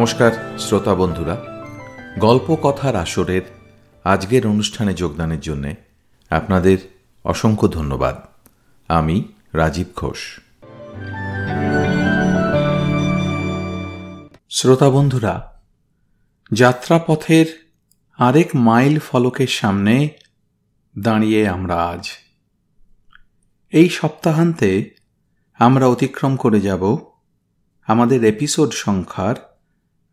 নমস্কার, শ্রোতা বন্ধুরা। গল্প কথার আসরের আজকের অনুষ্ঠানে যোগদানের জন্য আপনাদের অসংখ্য ধন্যবাদ। আমি রাজীব ঘোষ। শ্রোতা বন্ধুরা, যাত্রাপথের আরেক মাইল ফলকের সামনে দাঁড়িয়ে আমরা আজ। এই সপ্তাহান্তে আমরা অতিক্রম করে যাব আমাদের এপিসোড সংখ্যার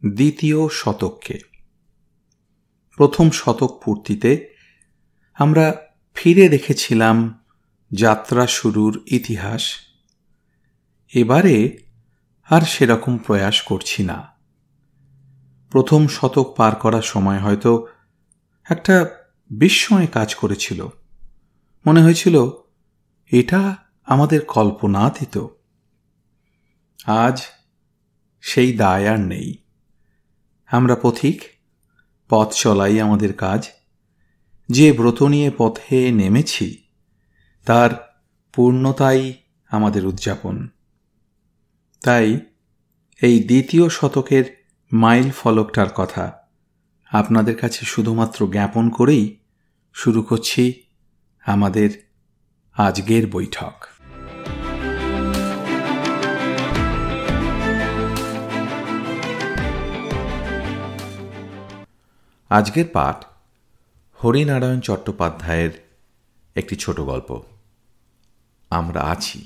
দ্বিতীয় শতককে। প্রথম শতক পূর্তিতে আমরা ফিরে দেখেছিলাম যাত্রা শুরুর ইতিহাস। এবারে আর সেরকম প্রয়াস করছি না। প্রথম শতক পার করার সময় হয়তো একটা বিস্ময়ে কাজ করেছিল। মনে হয়েছিল, এটা আমাদের কল্পনাতীত। আজ সেই দায় আর নেই। আমরা পথিক, পথ চলাই আমাদের কাজ। যে ব্রত নিয়ে পথে নেমেছি, তার পূর্ণতাই আমাদের উদযাপন। তাই এই দ্বিতীয় শতকের মাইল ফলকটার কথা আপনাদের কাছে শুধুমাত্র জ্ঞাপন করেই শুরু করছি আমাদের আজকের বৈঠক। আজকের পাঠ হরিনারায়ণ চট্টোপাধ্যায়ের একটি ছোট গল্প। আমরা আছি।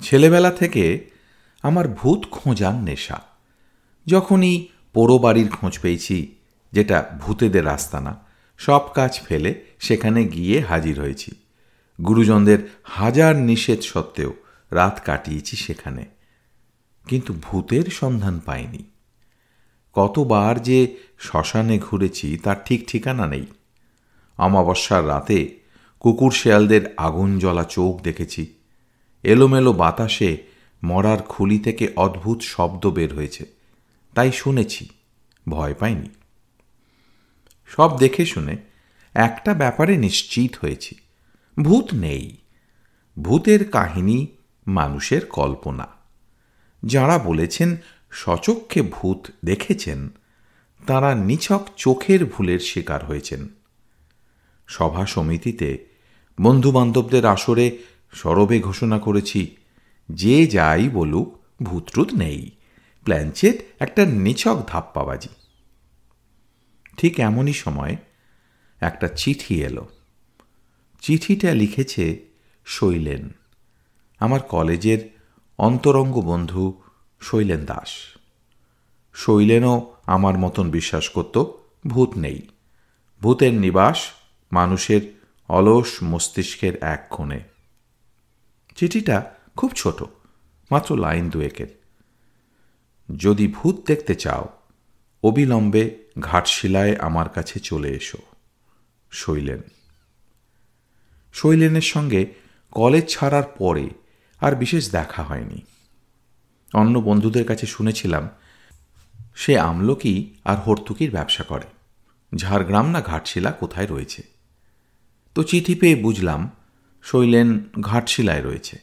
ছেলেবেলা থেকে আমার ভূত খোঁজার নেশা। যখনই পোড়ো বাড়ির খোঁজ পেয়েছি, যেটা ভূতেদের রাস্তা না সব কাজ ফেলে সেখানে গিয়ে হাজির হয়েছি। গুরুজনদের হাজার নিষেধ সত্ত্বেও রাত কাটিয়েছি সেখানে। কিন্তু ভূতের সন্ধান পাইনি। কতবার যে শ্মশানে ঘুরেছি তার ঠিক ঠিকানা নেই। অমাবস্যার রাতে কুকুর শেয়ালদের আগুন জ্বলা চোখ দেখেছি। এলোমেলো বাতাসে মরার খুলি থেকে অদ্ভুত শব্দ বের হয়েছে। তাই শুনেছি, ভয় পাইনি। সব দেখে শুনে একটা ব্যাপারে নিশ্চিত হয়েছি, ভূত নেই। ভূতের কাহিনী মানুষের কল্পনা। যারা বলেছেন সচক্ষে ভূত দেখেছেন, তারা নিছক চোখের ভুলের শিকার হয়েছেন। সভা সমিতিতে বন্ধুবান্ধবদের আসরে সরবে ঘোষণা করেছি, যে যাই বলুক ভূতরুত নেই। প্ল্যানচেট একটা নিছক ধাপ্পাবাজি। ঠিক এমনই সময় একটা চিঠি এলো। চিঠিটা লিখেছে শৈলেন, আমার কলেজের অন্তরঙ্গ বন্ধু শৈলেন দাস। শৈলেনও আমার মতন বিশ্বাস করত, ভূত নেই। ভূতের নিবাস মানুষের অলস মস্তিষ্কের এক কোণে। চিঠিটা খুব ছোট, মাত্র লাইন দুয়েকের। যদি ভূত দেখতে চাও, অবিলম্বে ঘাটশিলায় আমার কাছে চলে এসো। শৈলেন। শৈলেনের সঙ্গে কলেজ ছাড়ার পরে আর বিশেষ দেখা হয়নি। অন্য বন্ধুদের কাছে শুনেছিলাম, সে আমলকি আর হর্তুকির ব্যবসা করে। ঝাড়গ্রাম না ঘাটশিলা কোথায় রয়েছে? তো চিঠি পেয়ে বুঝলাম, শৈলেন ঘাটশিলায় রয়েছে।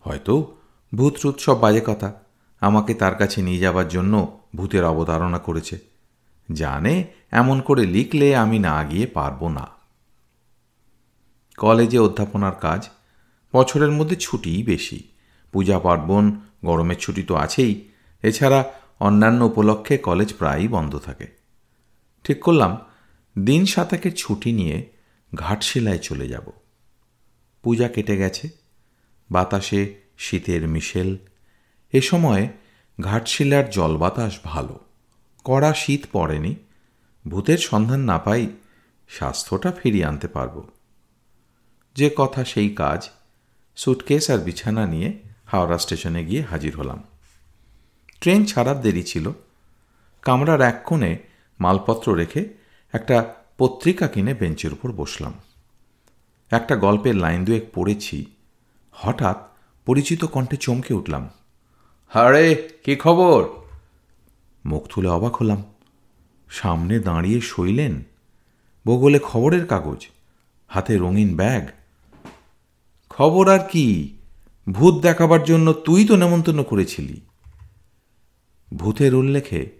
হয়তো ভূত সব বাজে কথা। আমাকে তার কাছে নিয়ে যাবার জন্য ভূতের অবতারণা করেছে। জানে, এমন করে লিখলে আমি না গিয়ে পারব না। কলেজে অধ্যাপনার কাজ, বছরের মধ্যে ছুটিই বেশি। পূজা পার্বণ, গরমের ছুটি তো আছেই, এছাড়া অন্যান্য উপলক্ষে কলেজ প্রায়ই বন্ধ থাকে। ঠিক করলাম, দিন সাতাকে ছুটি নিয়ে ঘাটশিলায় চলে যাব। পূজা কেটে গেছে, বাতাসে শীতের মিশেল এ সময় ঘাটশিলার জল বাতাস ভালো। কড়া শীত পড়েনি। ভূতের সন্ধান না পাই স্বাস্থ্যটা ফিরিয়ে আনতে পারব। যে কথা সেই কাজ। সুটকেস আর বিছানা নিয়ে হাওড়া স্টেশনে গিয়ে হাজির হলাম। ট্রেন ছাড়ার দেরি ছিল। কামরার এক কোণে মালপত্র রেখে একটা পত্রিকা কিনে বেঞ্চের উপর বসলাম। একটা গল্পের লাইন দুয়েক পড়েছি। হঠাৎ পরিচিত কণ্ঠে চমকে উঠলাম। আরে কি খবর? মুখ তুলে অবাক হলাম। সামনে দাঁড়িয়ে শইলেন বগলে খবরের কাগজ, হাতে রঙিন ব্যাগ। খবর আর কি? ভূত দেখাবার জন্য তুই তো নেমন্তন্ন করেছিলি। ভূতের উল্লেখে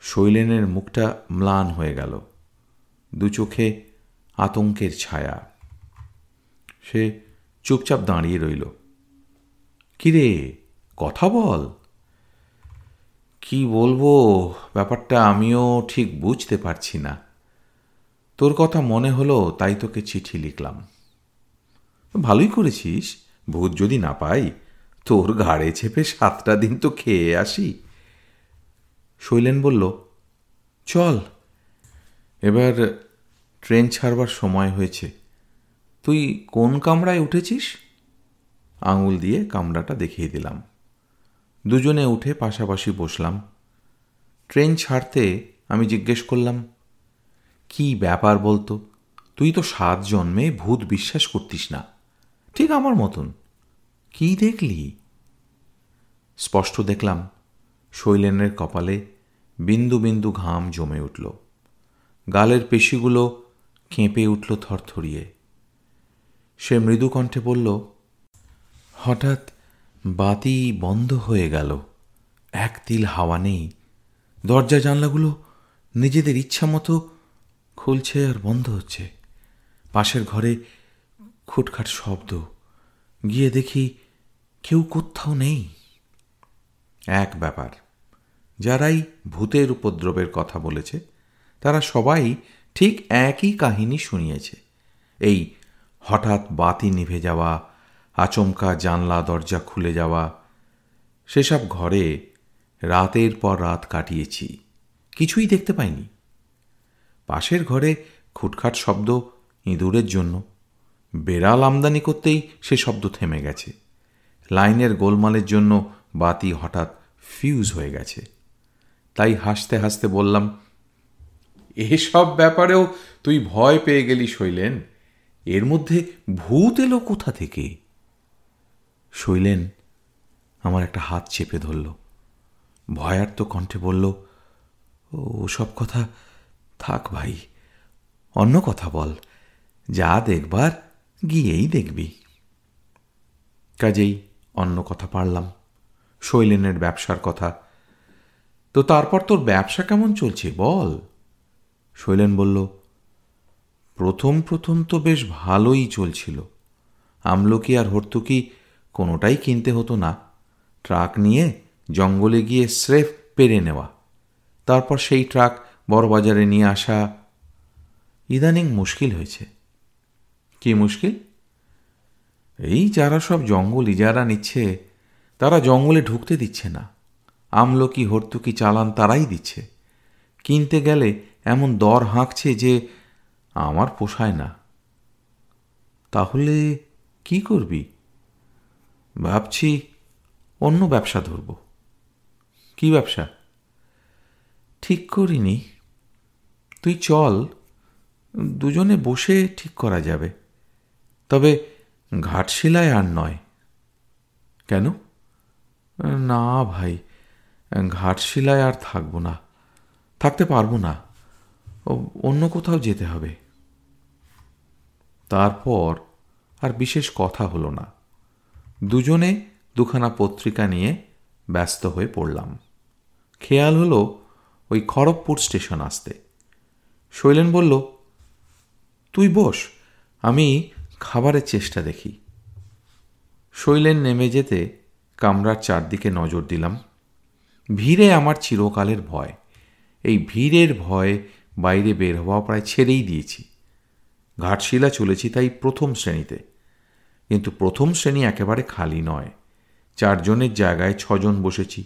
শৈলেনের মুখটা ম্লান হয়ে গেল। দু চোখে আতঙ্কের ছায়া। সে চুপচাপ দাঁড়িয়ে রইল। কিরে কথা বল। কি বলব? ব্যাপারটা আমিও ঠিক বুঝতে পারছি না। তোর কথা মনে হলো, তাই তোকে চিঠি লিখলাম। ভালোই করেছিস। ভূত যদি না পাই, তোর ঘাড়ে চেপে সাতটা দিন তো খেয়ে আসি। শৈলেন বলল, চল, এবার ট্রেন ছাড়বার সময় হয়েছে। তুই কোন কামরায় উঠেছিস? আঙুল দিয়ে কামরাটা দেখিয়ে দিলাম। দুজনে উঠে পাশাপাশি বসলাম। ট্রেন ছাড়তে আমি জিজ্ঞেস করলাম, কি ব্যাপার বলতো? তুই তো সাত জন্মে ভূত বিশ্বাস করতিস না। ঠিক আমার মতন। কি দেখলি? স্পষ্ট দেখলাম শৈলেনের কপালে বিন্দু বিন্দু ঘাম জমে উঠল। গালের পেশিগুলো কেঁপে উঠল থরথরিয়ে। সে মৃদু কণ্ঠে বলল, হঠাৎ বাতি বন্ধ হয়ে গেল। এক তিল হাওয়া নেই। দরজা জানলাগুলো নিজেদের ইচ্ছা মতো খুলছে আর বন্ধ হচ্ছে। পাশের ঘরে খুটখাট শব্দ। গিয়ে দেখি কেউ কোথাও নেই। এক ব্যাপার, যারাই ভূতের উপদ্রবের কথা বলেছে, তারা সবাই ঠিক একই কাহিনী শুনিয়েছে। এই হঠাৎ বাতি নিভে যাওয়া আচমকা জানলা দরজা খুলে যাওয়া। সেসব ঘরে রাতের পর রাত কাটিয়েছি। কিছুই দেখতে পাইনি। পাশের ঘরে খুটখাট শব্দ ইঁদুরের জন্য। বেড়াল আমদানি করতেই সে শব্দ থেমে গেছে। লাইনের গোলমালের জন্য বাতি হঠাৎ ফিউজ হয়ে গেছে। তাই হাসতে হাসতে বললাম, এসব ব্যাপারেও তুই ভয় পেয়ে গেলি শৈলেন। এর মধ্যে ভূত এলো কোথা থেকে? শৈলেন আমার একটা হাত চেপে ধরল। ভয়ার্ত কণ্ঠে বলল, ও সব কথা থাক ভাই, অন্য কথা বল, যা দেখবার গিয়েই দেখবি। কাজেই অন্য কথা পারলাম, শৈলেনের ব্যবসার কথা। তো তারপর তোর ব্যবসা কেমন চলছে বল? শৈলেন বলল, প্রথম প্রথম তো বেশ ভালোই চলছিল, আমলকি আর হর্তুকি কোনোটাই কিনতে হতো না। ট্রাক নিয়ে জঙ্গলে গিয়ে স্রেফ পেরে নেওয়া। তারপর সেই ট্রাক বড়বাজারে নিয়ে আসা। ইদানিং মুশকিল হয়েছে। কি মুশকিল? এই যারা সব জঙ্গল ইজারা নিচ্ছে, তারা জঙ্গলে ঢুকতে দিচ্ছে না। আমলকি, হর্তুকি, চালান তারাই দিচ্ছে। কিনতে গেলে এমন দর হাঁকছে যে আমার পোষায় না। তাহলে কি করবি? ভাবছি অন্য ব্যবসা ধরব। কি ব্যবসা? ঠিক করিনি। তুই চল, দুজনে বসে ঠিক করা যাবে। তবে ঘাটশিলায় আর নয়। কেন? না ভাই, ঘাটশিলায় আর থাকব না। থাকতে পারব না। অন্য কোথাও যেতে হবে। তারপর আর বিশেষ কথা হলো না। দুজনে দুখানা পত্রিকা নিয়ে ব্যস্ত হয়ে পড়লাম। খেয়াল হলো ওই খড়গপুর স্টেশন আসতে। শৈলেন বলল, তুই বস, আমি খাবারের চেষ্টা দেখি। শৈলেন নেমে যেতে কামরার চারদিকে নজর দিলাম। ভিড়ে আমার চিরকালের ভয়। এই ভিড়ের ভয় বাইরে বের হওয়া প্রায় ছেড়েই দিয়েছি। ঘাটশিলা চলেছি তাই প্রথম শ্রেণীতে। কিন্তু প্রথম শ্রেণি একেবারে খালি নয়। চারজনের জায়গায় ছজন বসেছি।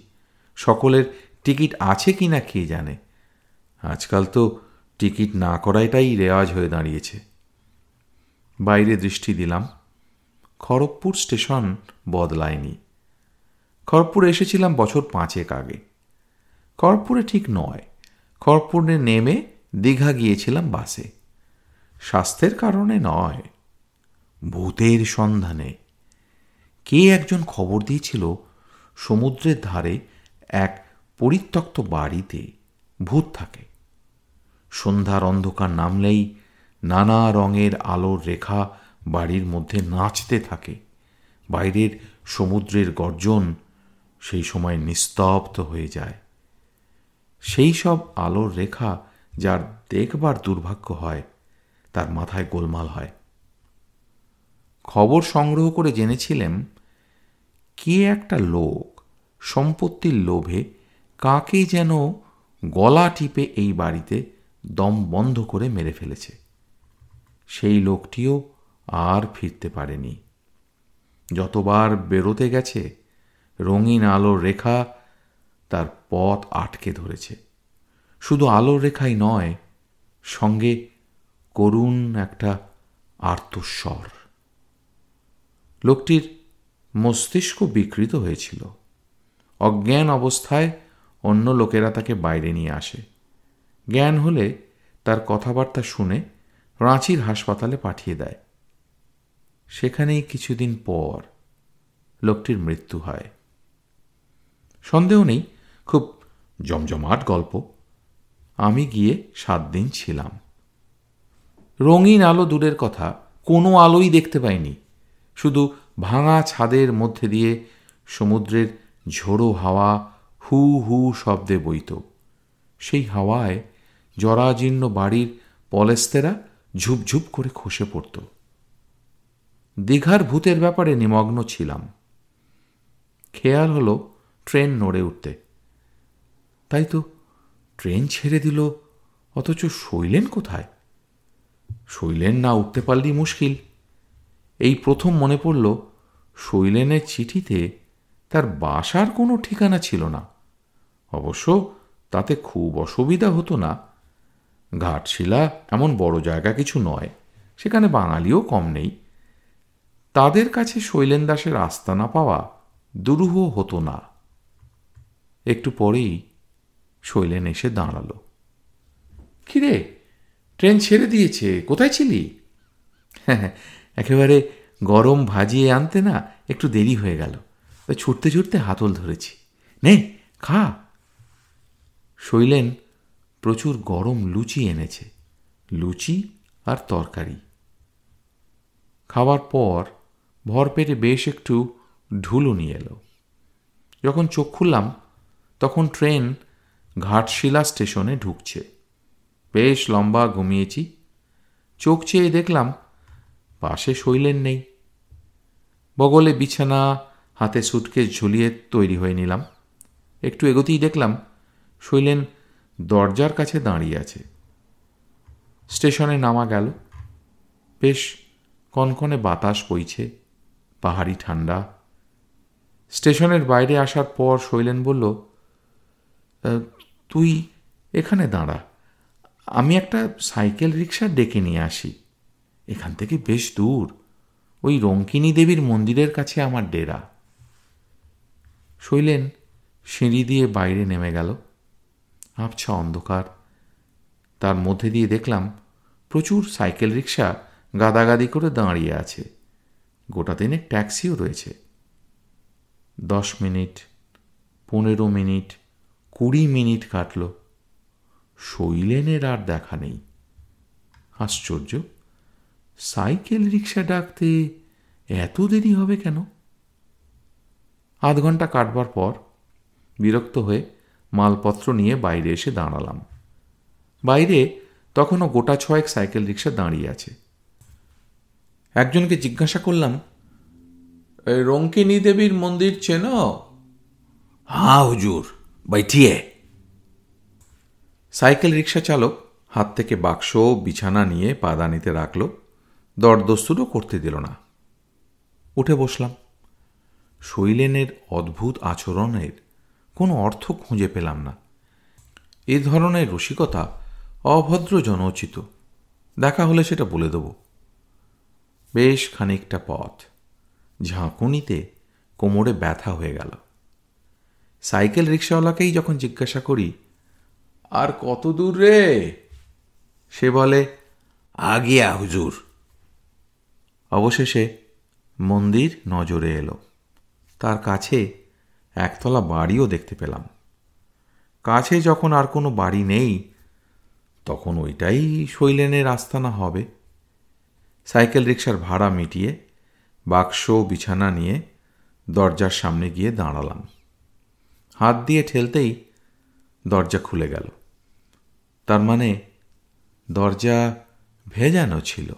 সকলের টিকিট আছে কি না কে জানে? আজকাল তো টিকিট না করাইটাই রেওয়াজ হয়ে দাঁড়িয়েছে। বাইরে দৃষ্টি দিলাম। খড়গপুর স্টেশন বদলায়নি। খড়গপুরে এসেছিলাম বছর পাঁচেক আগে। খড়গপুরে ঠিক নয়। খড়গপুরে নেমে দীঘা গিয়েছিলাম বাসে। স্বাস্থ্যের কারণে নয়। ভূতের সন্ধানে। কে একজন খবর দিয়েছিল সমুদ্রের ধারে এক পরিত্যক্ত বাড়িতে ভূত থাকে? সন্ধ্যার অন্ধকার নামলেই নানা রঙের আলোর রেখা বাড়ির মধ্যে নাচতে থাকে। বাইরের সমুদ্রের গর্জন সেই সময় নিস্তব্ধ হয়ে যায়। সেই সব আলোর রেখা যার দেখবার দুর্ভাগ্য হয়, তার মাথায় গোলমাল হয়। খবর সংগ্রহ করে জেনেছিলেন, কে একটা লোক সম্পত্তির লোভে কাকে যেন গলা টিপে এই বাড়িতে দম বন্ধ করে মেরে ফেলেছে। সেই লোকটিও আর ফিরতে পারেনি। যতবার বেরোতে গেছে, রঙিন আলোর রেখা তার পথ আটকে ধরেছে। শুধু আলোর রেখাই নয়, সঙ্গে করুণ একটা আর্তস্বর। লোকটির মস্তিষ্ক বিকৃত হয়েছিল। অজ্ঞান অবস্থায় অন্য লোকেরা তাকে বাইরে নিয়ে আসে। জ্ঞান হলে তার কথাবার্তা শুনে রাঁচির হাসপাতালে পাঠিয়ে দেয়। সেখানেই কিছুদিন পর লোকটির মৃত্যু হয়। সন্দেহ নেই, খুব জমজমাট গল্প। আমি গিয়ে সাত দিন ছিলাম। রঙিন আলো দূরের কথা, কোনো আলোই দেখতে পাইনি। শুধু ভাঙা ছাদের মধ্যে দিয়ে সমুদ্রের ঝোড়ো হাওয়া হু হু শব্দে বইত। সেই হাওয়ায় জরাজীর্ণ বাড়ির পলেস্তেরা ঝুপঝুপ করে খসে পড়ত। দীঘার ভূতের ব্যাপারে নিমগ্ন ছিলাম। খেয়াল হলো ট্রেন নড়ে উঠতে। তাই তো ট্রেন ছেড়ে দিল, অথচ শৈলেন কোথায়? শৈলেন না উঠতে পারলেই মুশকিল। এই প্রথম মনে পড়ল, শৈলেনের চিঠিতে তার বাসার কোনো ঠিকানা ছিল না। অবশ্য তাতে খুব অসুবিধা হতো না। ঘাটশিলা এমন বড় জায়গা কিছু নয়, সেখানে বাঙালিও কম নেই। তাদের কাছে শৈলেন দাসের আস্থা না পাওয়া দুরূহ হতো না। একটু পরেই শৈলেন এসে দাঁড়াল। কিরে, ট্রেন ছেড়ে দিয়েছে, কোথায় ছিলি? হ্যাঁ একেবারে গরম ভাজিয়ে আনতে না একটু দেরি হয়ে গেল। ছুটতে ছুটতে হাতল ধরেছি। নে, খা। শৈলেন প্রচুর গরম লুচি এনেছে, লুচি আর তরকারি। খাওয়ার পর ভরপেটে বেশ একটু ঢুলু নিয়ে এলো। যখন চোখ খুললাম, তখন ট্রেন ঘাটশিলা স্টেশনে ঢুকছে। বেশ লম্বা ঘুমিয়েছি। চোখ চেয়ে দেখলাম পাশে শৈলেন নেই। বগলে বিছানা, হাতে সুটকেস ঝুলিয়ে তৈরি হয়ে নিলাম। একটু এগোতেই দেখলাম শৈলেন দরজার কাছে দাঁড়িয়ে আছে। স্টেশনে নামা গেল। বেশ কনকনে বাতাস বইছে, পাহাড়ি ঠান্ডা। স্টেশনের বাইরে আসার পর শৈলেন বলল তুই এখানে দাঁড়া। আমি একটা সাইকেল রিক্সা ডেকে নিয়ে আসি। এখান থেকে বেশ দূর। ওই রঙ্কিনী দেবীর মন্দিরের কাছে আমার ডেরা। শৈলেন সিঁড়ি দিয়ে বাইরে নেমে গেল। আবছা অন্ধকার। তার মধ্যে দিয়ে দেখলাম প্রচুর সাইকেল রিক্সা গাদাগাদি করে দাঁড়িয়ে আছে। গোটা দিনের ট্যাক্সিও রয়েছে। দশ মিনিট, পনেরো মিনিট, কুড়ি মিনিট কাটল। শৈলেনের আর দেখা নেই। আশ্চর্য। সাইকেল রিক্সা ডাকতে এত দেরি হবে কেন? আধ ঘণ্টা কাটবার পর বিরক্ত হয়ে মালপত্র নিয়ে বাইরে এসে দাঁড়ালাম। বাইরে তখনও গোটা ছয়েক সাইকেল রিক্সা দাঁড়িয়ে আছে। একজনকে জিজ্ঞাসা করলাম রঙ্কিনী দেবীর মন্দির চেন? হা হ্যাঁ, হুজুর, বাইঠিয়ে। সাইকেল রিক্সা চালক হাত থেকে বাক্স বিছানা নিয়ে পাদানিতে রাখল। দরদস্তুরও করতে দিল না। উঠে বসলাম। শৈলেনের অদ্ভুত আচরণের কোনো অর্থ খুঁজে পেলাম না। এ ধরনের রসিকতা অভদ্র জনোচিত দেখা হলে সেটা বলে দেব। বেশ খানিকটা পথ। ঝাঁকুনিতে কোমরে ব্যথা হয়ে গেল। সাইকেল রিক্সাওয়ালাকেই যখন জিজ্ঞাসা করি, আর কত দূর রে? সে বলে, আগিয়া, হুজুর। অবশেষে মন্দির নজরে এলো। তার কাছে একতলা বাড়িও দেখতে পেলাম। কাছে যখন আর কোনো বাড়ি নেই, তখন ওইটাই শৈলেনের আস্তানা হবে। সাইকেল রিক্সার ভাড়া মিটিয়ে, বাক্স, বিছানা নিয়ে দরজার সামনে গিয়ে দাঁড়ালাম। হাত দিয়ে ঠেলতেই দরজা খুলে গেল। তার মানে দরজা ভেজানো ছিল।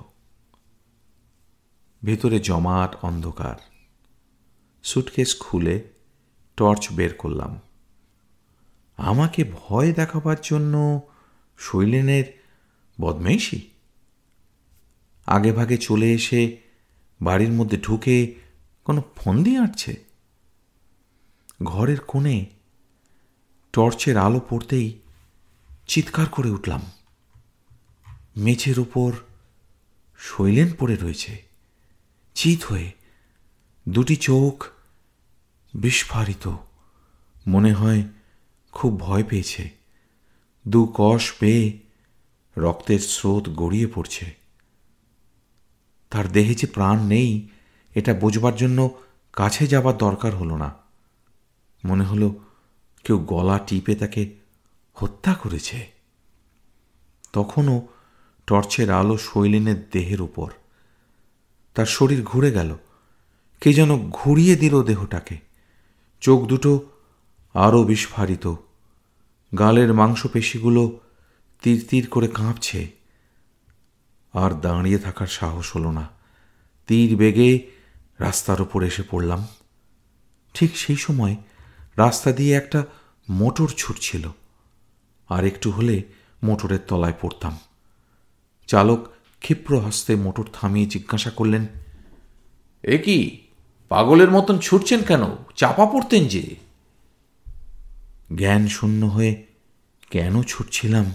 ভেতরে জমাট অন্ধকার। সুটকেস খুলে টর্চ বের করলাম। আমাকে ভয় দেখাবার জন্য শৈলেনের বদমেশি আগে ভাগে চলে এসে বাড়ির মধ্যে ঢুকে কোনো ফন্দি আঁটছে? ঘরের কোণে টর্চের আলো পড়তেই চিৎকার করে উঠলাম। মেঝের উপর শৈলেন পড়ে রয়েছে। চিত হয়ে দুটি চোখ বিস্ফারিত। মনে হয় খুব ভয় পেয়েছে। দু কষ পেয়ে রক্তের স্রোত গড়িয়ে পড়ছে। তার দেহে যে প্রাণ নেই, এটা বোঝবার জন্য কাছে যাবার দরকার হলো না। মনে হলো কেউ গলা টিপে তাকে হত্যা করেছে। তখনও টর্চের আলো শৈলিনের দেহের উপর। তার শরীর ঘুরে গেল। কে যেন ঘুরিয়ে দিল দেহটাকে। চোখ দুটো আরও বিস্ফারিত। গালের মাংসপেশিগুলো তীর তীর করে কাঁপছে। আর দাঁড়িয়ে থাকার সাহস হলো না। তীর বেগে রাস্তার ওপর এসে পড়লাম। ঠিক সেই সময় রাস্তা দিয়ে একটা মোটর ছুটছিল। আর একটু হলে মোটরের তলায় পড়তাম। চালক ক্ষিপ্র হস্তে মোটর থামিয়ে জিজ্ঞাসা করলেন এ কি পাগলের মতন ছুটছেন কেন? চাপা পড়তেন যে? জ্ঞান শূন্য হয়ে কেন ছুটছিলাম?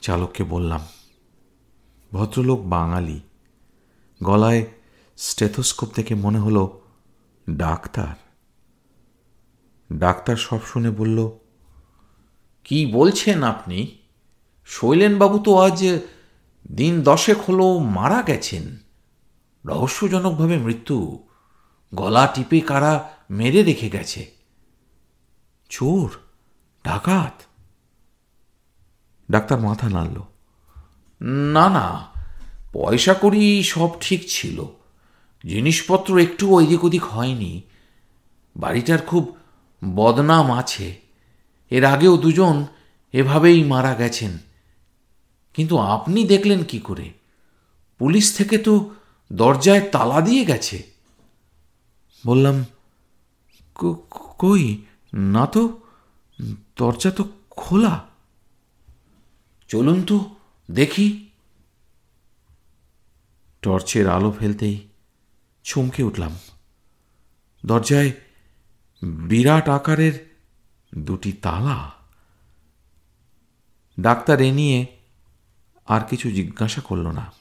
চালককে বললাম ভদ্রলোক বাঙালি। গলায় স্টেথোস্কোপ থেকে মনে হলো ডাক্তার। ডাক্তার সব শুনে বলল কি বলছেন আপনি? শৈলেনবাবু তো আজ দিন দশেক হলো মারা গেছেন। রহস্যজনকভাবে মৃত্যু। গলা টিপে কারা মেরে রেখে গেছে। চোর, ডাকাত। ডাক্তার মাথা নাড়ল। না না, পয়সা করি সব ঠিক ছিল। জিনিসপত্র একটু ওইদিক ওদিক হয়নি। বাড়িটার খুব বদনাম আছে। এর আগেও দুজন এভাবেই মারা গেছেন। কিন্তু আপনি দেখলেন কি করে? পুলিশ থেকে তো দরজায় তালা দিয়ে গেছে। বললাম কই? না তো, দরজা তো খোলা। চলুন তো, দেখি। টর্চের আলো ফেলতেই চমকে উঠলাম। দরজায় বিরাট আকারের দুটি তালা। ডাক্তার এ নিয়ে আর কিছু জিজ্ঞাসা করল না।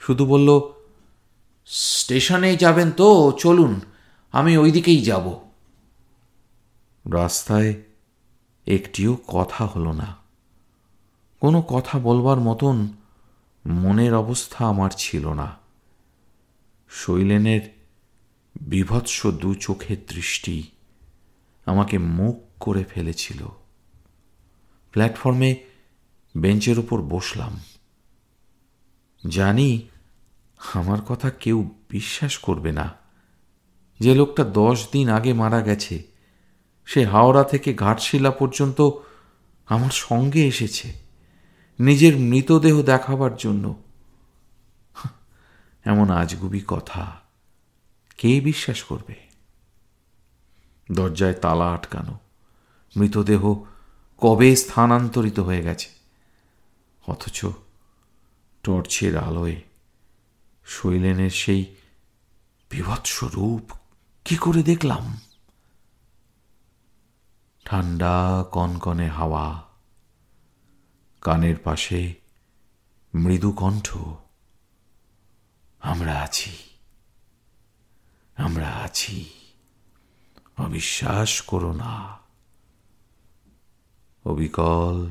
শুধু বলল স্টেশনে যাবেন তো, চলুন, আমি ওই দিকেই যাব। রাস্তায় একটিও কথা হলো না। কোনো কথা বলবার মতন মনের অবস্থা আমার ছিল না। শৈলেনের বিভৎস দু চোখের দৃষ্টি আমাকে মুখ করে ফেলেছিল। প্ল্যাটফর্মে বেঞ্চের উপর বসলাম। জানি আমার কথা কেউ বিশ্বাস করবে না। যে লোকটা দশ দিন আগে মারা গেছে, সে হাওড়া থেকে ঘাটশিলা পর্যন্ত আমার সঙ্গে এসেছে, নিজের মৃতদেহ দেখাবার জন্য। এমন আজগুবি কথা কে বিশ্বাস করবে? দরজায় তালা আটকানো, মৃতদেহ কবে স্থানান্তরিত হয়ে গেছে? অথচ টর্চের আলোয় শৈলেনের সেই বিভৎস রূপ কি করে দেখলাম? ঠান্ডা কনকনে হাওয়া, কানের পাশে মৃদু কণ্ঠ, আমরা আছি আমরা আছি, অবিশ্বাস করো না। অবিকল